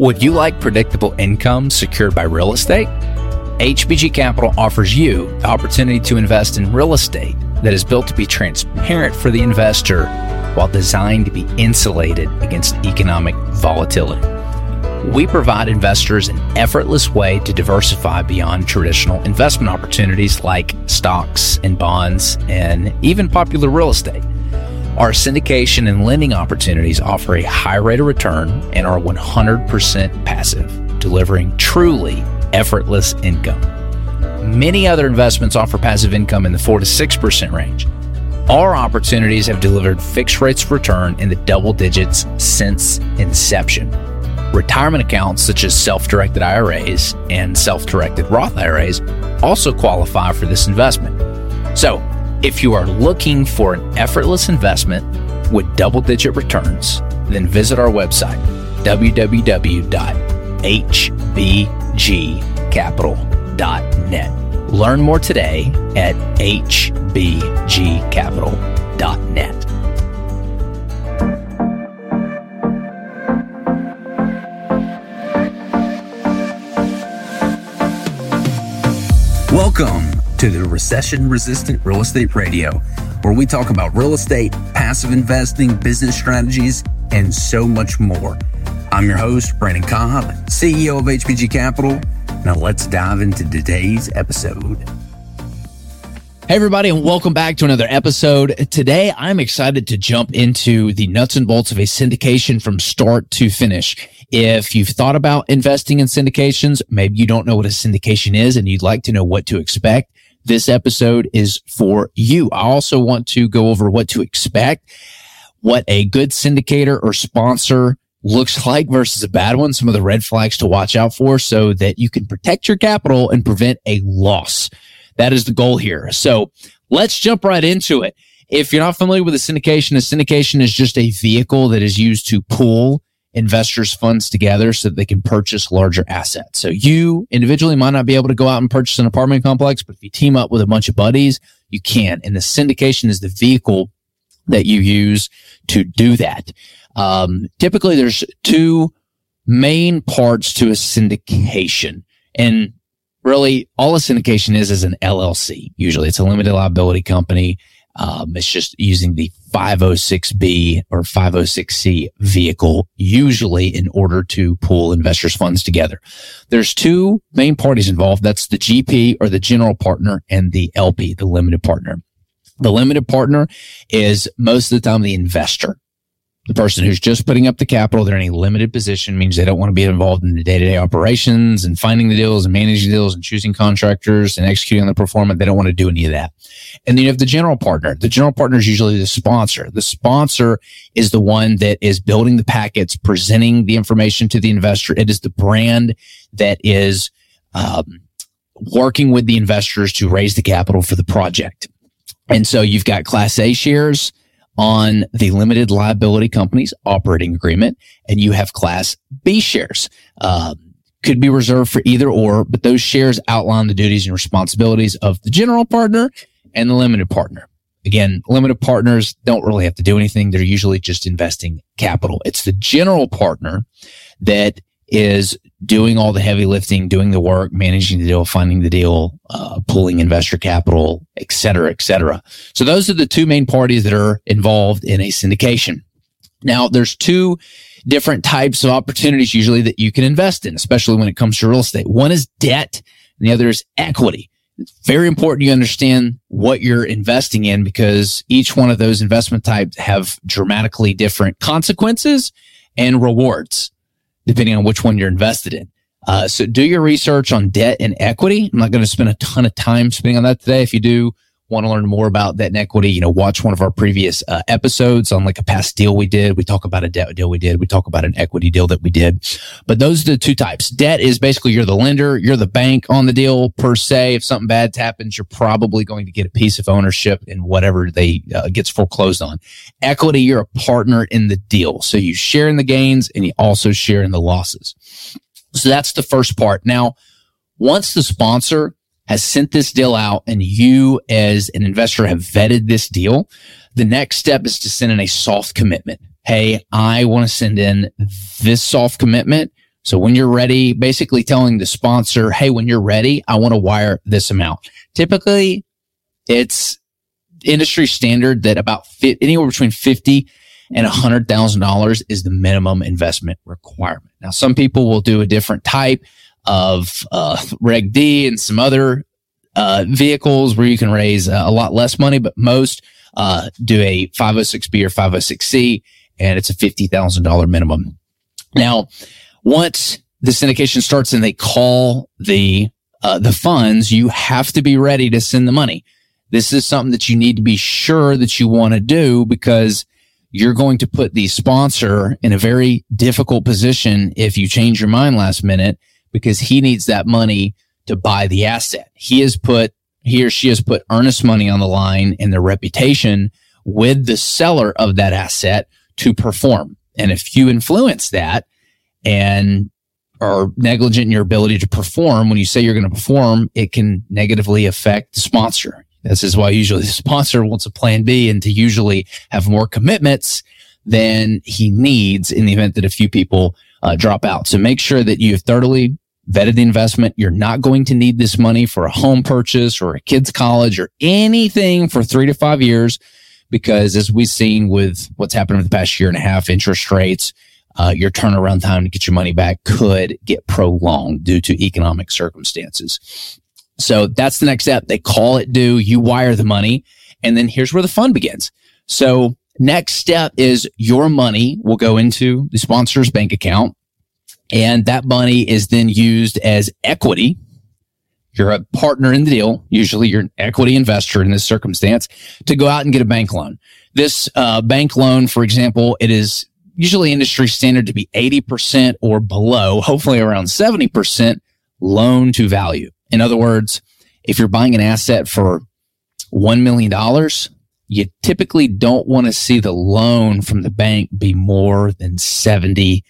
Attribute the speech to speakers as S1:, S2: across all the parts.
S1: Would you like predictable income secured by real estate? HBG Capital offers you the opportunity to invest in real estate that is built to be transparent for the investor while designed to be insulated against economic volatility. We provide investors an effortless way to diversify beyond traditional investment opportunities like stocks and bonds and even popular real estate. Our syndication and lending opportunities offer a high rate of return and are 100% passive, delivering truly effortless income. Many other investments offer passive income in the 4 to 6% range. Our opportunities have delivered fixed rates of return in the double digits since inception. Retirement accounts such as self directed IRAs and self directed Roth IRAs also qualify for this investment. So, if you are looking for an effortless investment with double digit returns, then visit our website, www.hbgcapital.net. Learn more today at hbgcapital.net.
S2: Welcome to the Recession Resistant Real Estate Radio, where we talk about real estate, passive investing, business strategies, and so much more. I'm your host, Brandon Cobb, CEO of HBG Capital. Now let's dive into today's episode.
S3: Hey, everybody, and welcome back to another episode. Today, I'm excited to jump into the nuts and bolts of a syndication from start to finish. If you've thought about investing in syndications, maybe you don't know what a syndication is and you'd like to know what to expect, this episode is for you. I also want to go over what to expect, what a good syndicator or sponsor looks like versus a bad one, some of the red flags to watch out for so that you can protect your capital and prevent a loss. That is the goal here. So let's jump right into it. If you're not familiar with a syndication, a syndication is just a vehicle that is used to pool investors funds together so that they can purchase larger assets. So you individually might not be able to go out and purchase an apartment complex, but if you team up with a bunch of buddies, you can. And the syndication is the vehicle that you use to do that. Um, typically there's two main parts to a syndication and really all a syndication is is an LLC. Usually it's a limited liability company. Um, it's just using the 506B or 506C vehicle, usually in order to pool investors' funds together. There's two main parties involved. That's the GP or the general partner and the LP, the limited partner. The limited partner is most of the time the investor the person who's just putting up the capital, they're in a limited position, means they don't want to be involved in the day to day operations and finding the deals and managing deals and choosing contractors and executing on the performance. They don't want to do any of that. And then you have the general partner. The general partner is usually the sponsor. The sponsor is the one that is building the packets, presenting the information to the investor. It is the brand that is, um, working with the investors to raise the capital for the project. And so you've got class A shares on the limited liability company's operating agreement, and you have Class B shares. Um, could be reserved for either or, but those shares outline the duties and responsibilities of the general partner and the limited partner. Again, limited partners don't really have to do anything. They're usually just investing capital. It's the general partner that is doing all the heavy lifting, doing the work, managing the deal, finding the deal, uh, pulling investor capital, et cetera, et cetera. So those are the two main parties that are involved in a syndication. Now there's two different types of opportunities usually that you can invest in, especially when it comes to real estate. One is debt and the other is equity. It's very important you understand what you're investing in because each one of those investment types have dramatically different consequences and rewards depending on which one you're invested in. Uh, so do your research on debt and equity. I'm not going to spend a ton of time spending on that today. If you do want to learn more about debt and equity, you know, watch one of our previous uh, episodes on like a past deal we did. We talk about a debt deal we did. We talk about an equity deal that we did. But those are the two types. Debt is basically you're the lender, you're the bank on the deal per se. If something bad happens, you're probably going to get a piece of ownership in whatever they uh, gets foreclosed on. Equity, you're a partner in the deal. So you share in the gains and you also share in the losses. So that's the first part. Now, once the sponsor has sent this deal out and you as an investor have vetted this deal, the next step is to send in a soft commitment. Hey, I want to send in this soft commitment So when you're ready, basically telling the sponsor, Hey, when you're ready, I want to wire this amount. Typically it's industry standard that about fit, anywhere between 50 and $100,000 is the minimum investment requirement. Now, some people will do a different type of uh, Reg D and some other uh, vehicles where you can raise uh, a lot less money, but most uh, do a 506B or 506C, and it's a $50,000 minimum. Now, once the syndication starts and they call the uh, the funds, you have to be ready to send the money. This is something that you need to be sure that you want to do because you're going to put the sponsor in a very difficult position if you change your mind last minute because he needs that money to buy the asset. He has put, he or she has put earnest money on the line and their reputation with the seller of that asset to perform. And if you influence that and are negligent in your ability to perform, when you say you're going to perform, it can negatively affect the sponsor. This is why usually the sponsor wants a plan B and to usually have more commitments than he needs in the event that a few people uh, drop out. So make sure that you've thoroughly vetted the investment. You're not going to need this money for a home purchase or a kid's college or anything for three to five years. Because as we've seen with what's happened over the past year and a half, interest rates, uh, your turnaround time to get your money back could get prolonged due to economic circumstances. So that's the next step. They call it due. You wire the money. And then here's where the fun begins. So next step is your money will go into the sponsor's bank account. And that money is then used as equity. You're a partner in the deal. Usually you're an equity investor in this circumstance to go out and get a bank loan. This uh, bank loan, for example, it is usually industry standard to be 80% or below, hopefully around 70% loan to value. In other words, if you're buying an asset for $1 million, you typically don't want to see the loan from the bank be more than 70%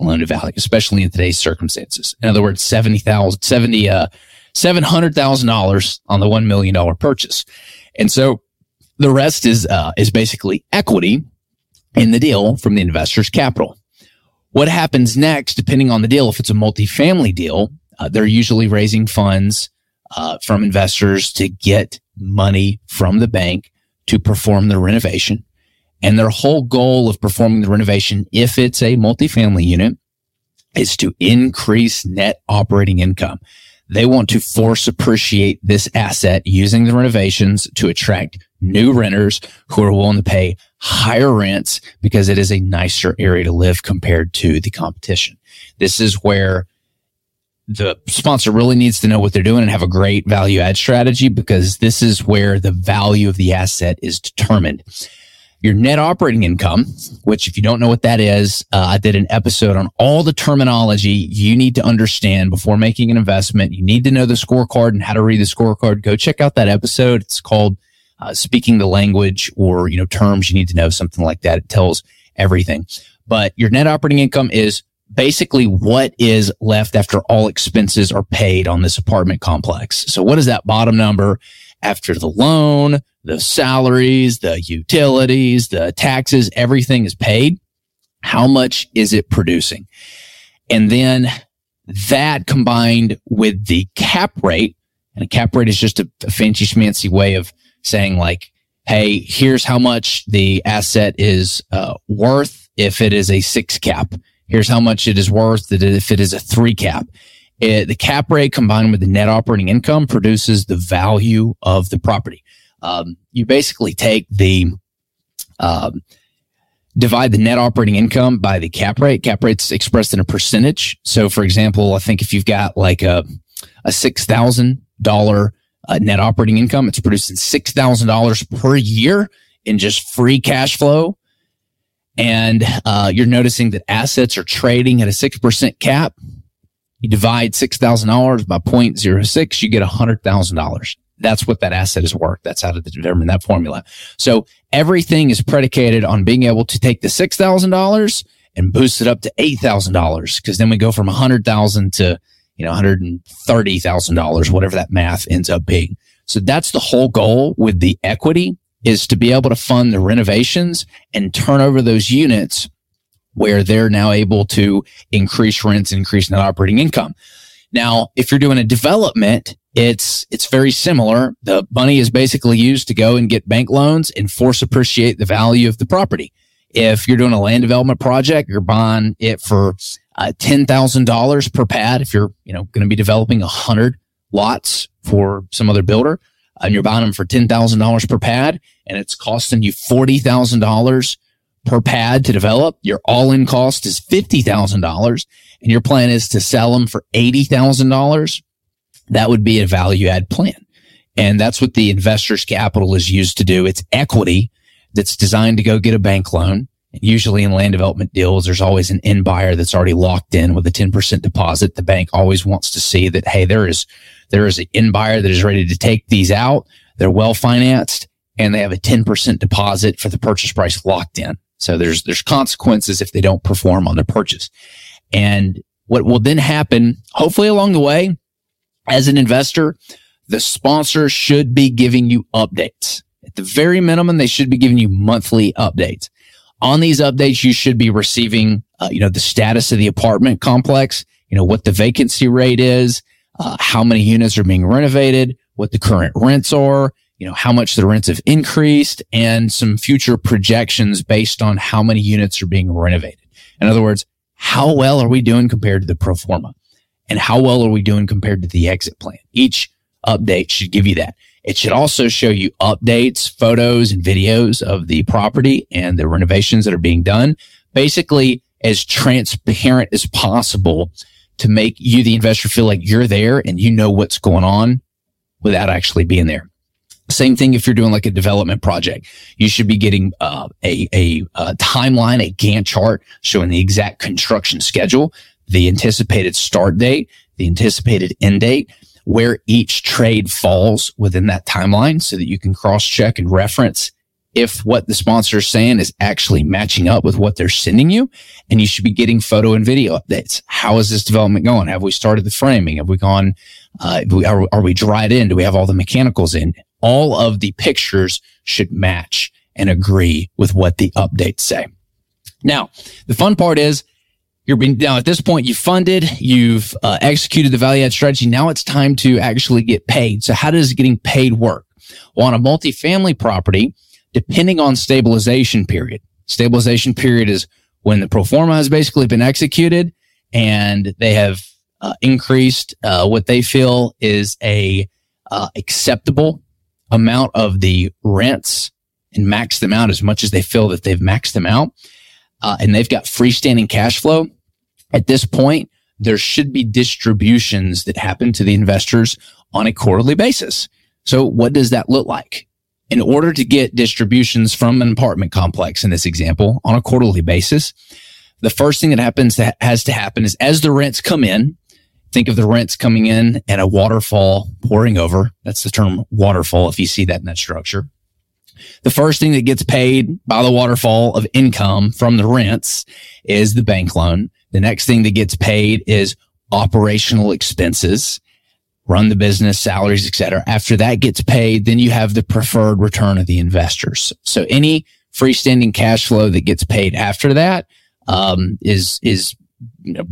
S3: loan to value, especially in today's circumstances. In other words, 70,000, 70, uh, $700,000 on the $1 million purchase. And so the rest is, uh, is basically equity in the deal from the investor's capital. What happens next, depending on the deal, if it's a multifamily deal, uh, they're usually raising funds uh, from investors to get money from the bank to perform the renovation. And their whole goal of performing the renovation, if it's a multifamily unit, is to increase net operating income. They want to force appreciate this asset using the renovations to attract new renters who are willing to pay higher rents because it is a nicer area to live compared to the competition. This is where the sponsor really needs to know what they're doing and have a great value add strategy because this is where the value of the asset is determined. Your net operating income, which if you don't know what that is, uh, I did an episode on all the terminology you need to understand before making an investment. You need to know the scorecard and how to read the scorecard. Go check out that episode. It's called uh, speaking the language or, you know, terms you need to know, something like that. It tells everything. But your net operating income is basically what is left after all expenses are paid on this apartment complex. So what is that bottom number after the loan, the salaries, the utilities, the taxes, everything is paid? How much is it producing? And then that combined with the cap rate, and a cap rate is just a, a fancy schmancy way of saying like, Hey, here's how much the asset is uh, worth if it is a six cap Here's how much it is worth if it is a three cap. It, the cap rate combined with the net operating income produces the value of the property. Um, you basically take the um, divide the net operating income by the cap rate. Cap rate's expressed in a percentage. So, for example, I think if you've got like a a six thousand dollar uh, net operating income, it's producing six thousand dollars per year in just free cash flow and uh, you're noticing that assets are trading at a 6% cap, you divide $6,000 by 0.06, you get $100,000. That's what that asset is worth. That's how to determine that formula. So everything is predicated on being able to take the $6,000 and boost it up to $8,000 because then we go from 100,000 to, you know, $130,000, whatever that math ends up being. So that's the whole goal with the equity is to be able to fund the renovations and turn over those units where they're now able to increase rents increase net operating income. Now, if you're doing a development, it's, it's very similar. The money is basically used to go and get bank loans and force appreciate the value of the property. If you're doing a land development project, you're buying it for uh, $10,000 per pad. If you're, you know, going to be developing a hundred lots for some other builder and you're buying them for $10,000 per pad and it's costing you $40,000 per pad to develop, your all in cost is $50,000 and your plan is to sell them for $80,000, that would be a value add plan. And that's what the investor's capital is used to do. It's equity that's designed to go get a bank loan. Usually in land development deals, there's always an end buyer that's already locked in with a 10% deposit. The bank always wants to see that, hey, there is, there is an buyer that is ready to take these out. They're well financed and they have a 10% deposit for the purchase price locked in. So there's, there's consequences if they don't perform on their purchase. And what will then happen, hopefully along the way, as an investor, the sponsor should be giving you updates. At the very minimum, they should be giving you monthly updates. On these updates, you should be receiving, uh, you know, the status of the apartment complex, you know, what the vacancy rate is, uh, how many units are being renovated, what the current rents are, you know, how much the rents have increased and some future projections based on how many units are being renovated. In other words, how well are we doing compared to the pro forma? And how well are we doing compared to the exit plan? Each update should give you that. It should also show you updates, photos and videos of the property and the renovations that are being done. Basically as transparent as possible to make you, the investor, feel like you're there and you know what's going on without actually being there. Same thing if you're doing like a development project. You should be getting uh, a, a, a timeline, a Gantt chart showing the exact construction schedule, the anticipated start date, the anticipated end date, where each trade falls within that timeline so that you can cross check and reference if what the sponsor is saying is actually matching up with what they're sending you. And you should be getting photo and video updates. How is this development going? Have we started the framing? Have we gone, uh, are, are we dried in? Do we have all the mechanicals in? all of the pictures should match and agree with what the updates say. Now, the fun part is you're being now at this point you funded, you've uh, executed the value add strategy. Now it's time to actually get paid. So how does getting paid work? Well, on a multifamily property, depending on stabilization period, stabilization period is when the pro forma has basically been executed and they have uh, increased uh, what they feel is a uh, acceptable amount of the rents and max them out as much as they feel that they've maxed them out. Uh, and they've got freestanding cash flow. At this point, there should be distributions that happen to the investors on a quarterly basis. So what does that look like? In order to get distributions from an apartment complex in this example on a quarterly basis, the first thing that happens that has to happen is as the rents come in, think of the rents coming in and a waterfall pouring over. That's the term waterfall if you see that in that structure. The first thing that gets paid by the waterfall of income from the rents is the bank loan. The next thing that gets paid is operational expenses, run the business, salaries, etc. After that gets paid, then you have the preferred return of the investors. So any freestanding cash flow that gets paid after that um, is is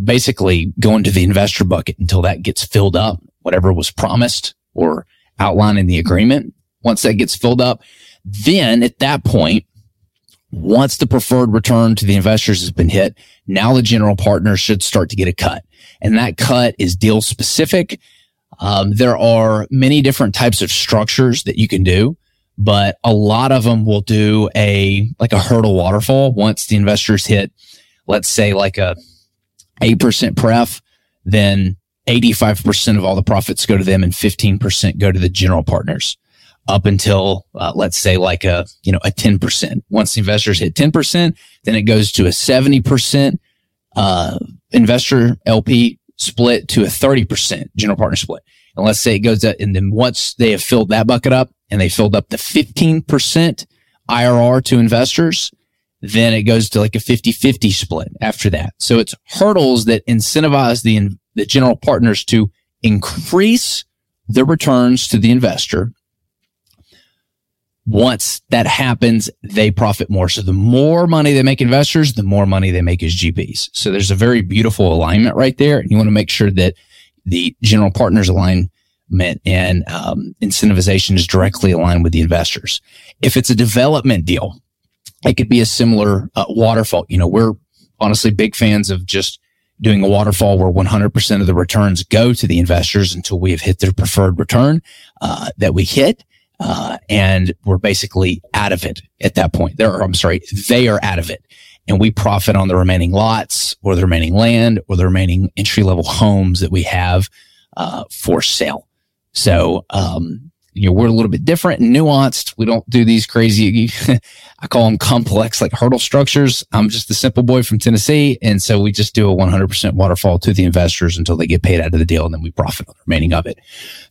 S3: basically going to the investor bucket until that gets filled up, whatever was promised or outlined in the agreement. Once that gets filled up, then at that point, once the preferred return to the investors has been hit, now the general partner should start to get a cut. And that cut is deal specific. Um, there are many different types of structures that you can do, but a lot of them will do a, like a hurdle waterfall once the investors hit, let's say like a 8% pref, then 85% of all the profits go to them and 15% go to the general partners. Up until uh, let's say like a you know a 10% once the investors hit 10% then it goes to a 70% uh, investor lp split to a 30% general partner split and let's say it goes up and then once they have filled that bucket up and they filled up the 15% irr to investors then it goes to like a 50-50 split after that. So it's hurdles that incentivize the, the general partners to increase the returns to the investor once that happens, they profit more. So the more money they make investors, the more money they make as GPs. So there's a very beautiful alignment right there. And you want to make sure that the general partners alignment and um, incentivization is directly aligned with the investors. If it's a development deal, it could be a similar uh, waterfall. You know, we're honestly big fans of just doing a waterfall where 100% of the returns go to the investors until we have hit their preferred return uh, that we hit. Uh, and we're basically out of it at that point. there I'm sorry, they are out of it. And we profit on the remaining lots or the remaining land or the remaining entry level homes that we have uh, for sale. So, um, you know, we're a little bit different and nuanced. We don't do these crazy, I call them complex, like hurdle structures. I'm just a simple boy from Tennessee. And so we just do a 100% waterfall to the investors until they get paid out of the deal and then we profit on the remaining of it.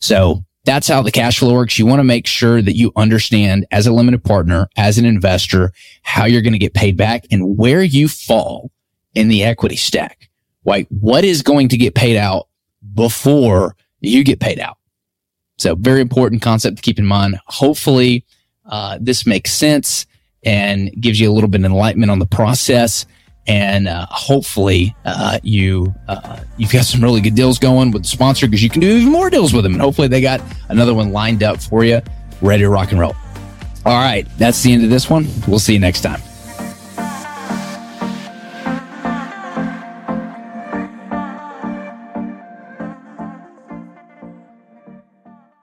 S3: So that's how the cash flow works. You want to make sure that you understand as a limited partner, as an investor, how you're going to get paid back and where you fall in the equity stack. Right? What is going to get paid out before you get paid out? So very important concept to keep in mind. Hopefully, uh, this makes sense and gives you a little bit of enlightenment on the process and uh, hopefully uh, you uh, you've got some really good deals going with the sponsor because you can do even more deals with them. And hopefully they got another one lined up for you. Ready to rock and roll. All right. That's the end of this one. We'll see you next time